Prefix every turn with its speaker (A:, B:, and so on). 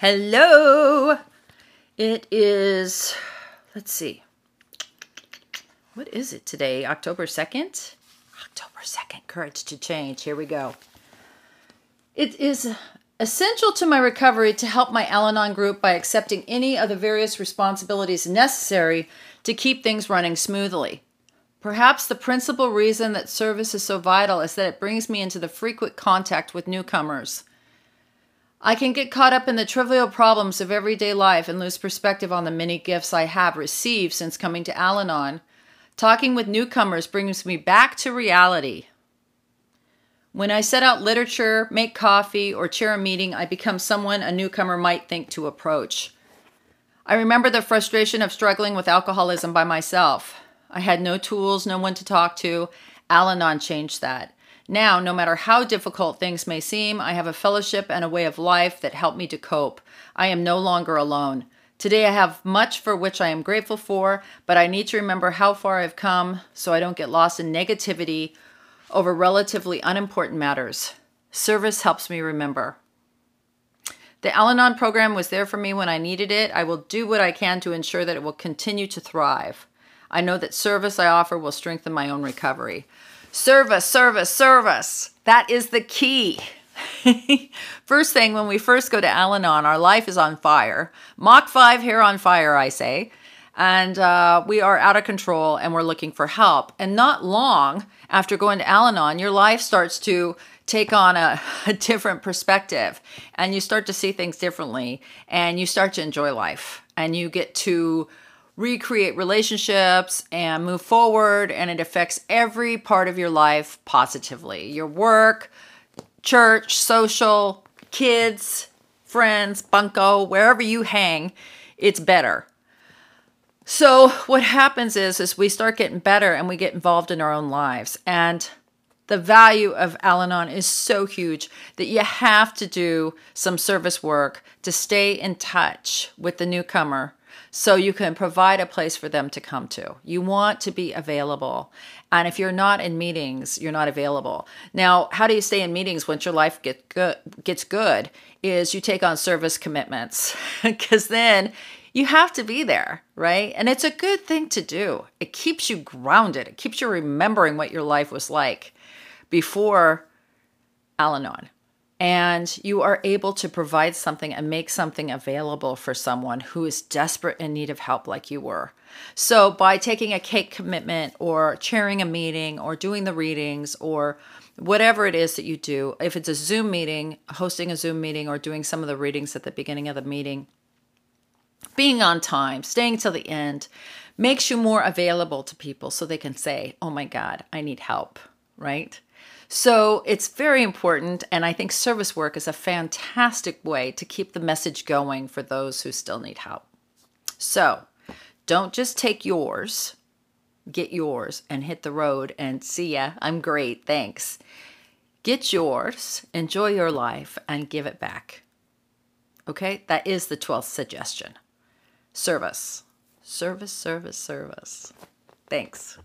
A: Hello. It is, let's see, what is it today? October 2nd? October 2nd, Courage to Change. Here we go. It is essential to my recovery to help my Al Anon group by accepting any of the various responsibilities necessary to keep things running smoothly. Perhaps the principal reason that service is so vital is that it brings me into the frequent contact with newcomers. I can get caught up in the trivial problems of everyday life and lose perspective on the many gifts I have received since coming to Al Anon. Talking with newcomers brings me back to reality. When I set out literature, make coffee, or chair a meeting, I become someone a newcomer might think to approach. I remember the frustration of struggling with alcoholism by myself. I had no tools, no one to talk to. Al Anon changed that. Now, no matter how difficult things may seem, I have a fellowship and a way of life that help me to cope. I am no longer alone. Today, I have much for which I am grateful for, but I need to remember how far I've come so I don't get lost in negativity over relatively unimportant matters. Service helps me remember. The Al Anon program was there for me when I needed it. I will do what I can to ensure that it will continue to thrive. I know that service I offer will strengthen my own recovery. Service, service, service. That is the key. first thing, when we first go to Al Anon, our life is on fire. Mach 5 hair on fire, I say. And uh, we are out of control and we're looking for help. And not long after going to Al Anon, your life starts to take on a, a different perspective and you start to see things differently and you start to enjoy life and you get to recreate relationships and move forward and it affects every part of your life positively. Your work church social kids friends bunko wherever you hang it's better. So what happens is is we start getting better and we get involved in our own lives. And the value of Al-Anon is so huge that you have to do some service work to stay in touch with the newcomer so you can provide a place for them to come to. You want to be available. And if you're not in meetings, you're not available. Now, how do you stay in meetings once your life get good, gets good? Is you take on service commitments because then you have to be there, right? And it's a good thing to do. It keeps you grounded. It keeps you remembering what your life was like before Al Anon and you are able to provide something and make something available for someone who is desperate in need of help like you were. So by taking a cake commitment or chairing a meeting or doing the readings or whatever it is that you do, if it's a Zoom meeting, hosting a Zoom meeting or doing some of the readings at the beginning of the meeting, being on time, staying till the end makes you more available to people so they can say, "Oh my god, I need help." Right? So it's very important, and I think service work is a fantastic way to keep the message going for those who still need help. So don't just take yours, get yours, and hit the road and see ya. I'm great, thanks. Get yours, enjoy your life, and give it back. Okay, that is the 12th suggestion. Service. Service, service, service. Thanks.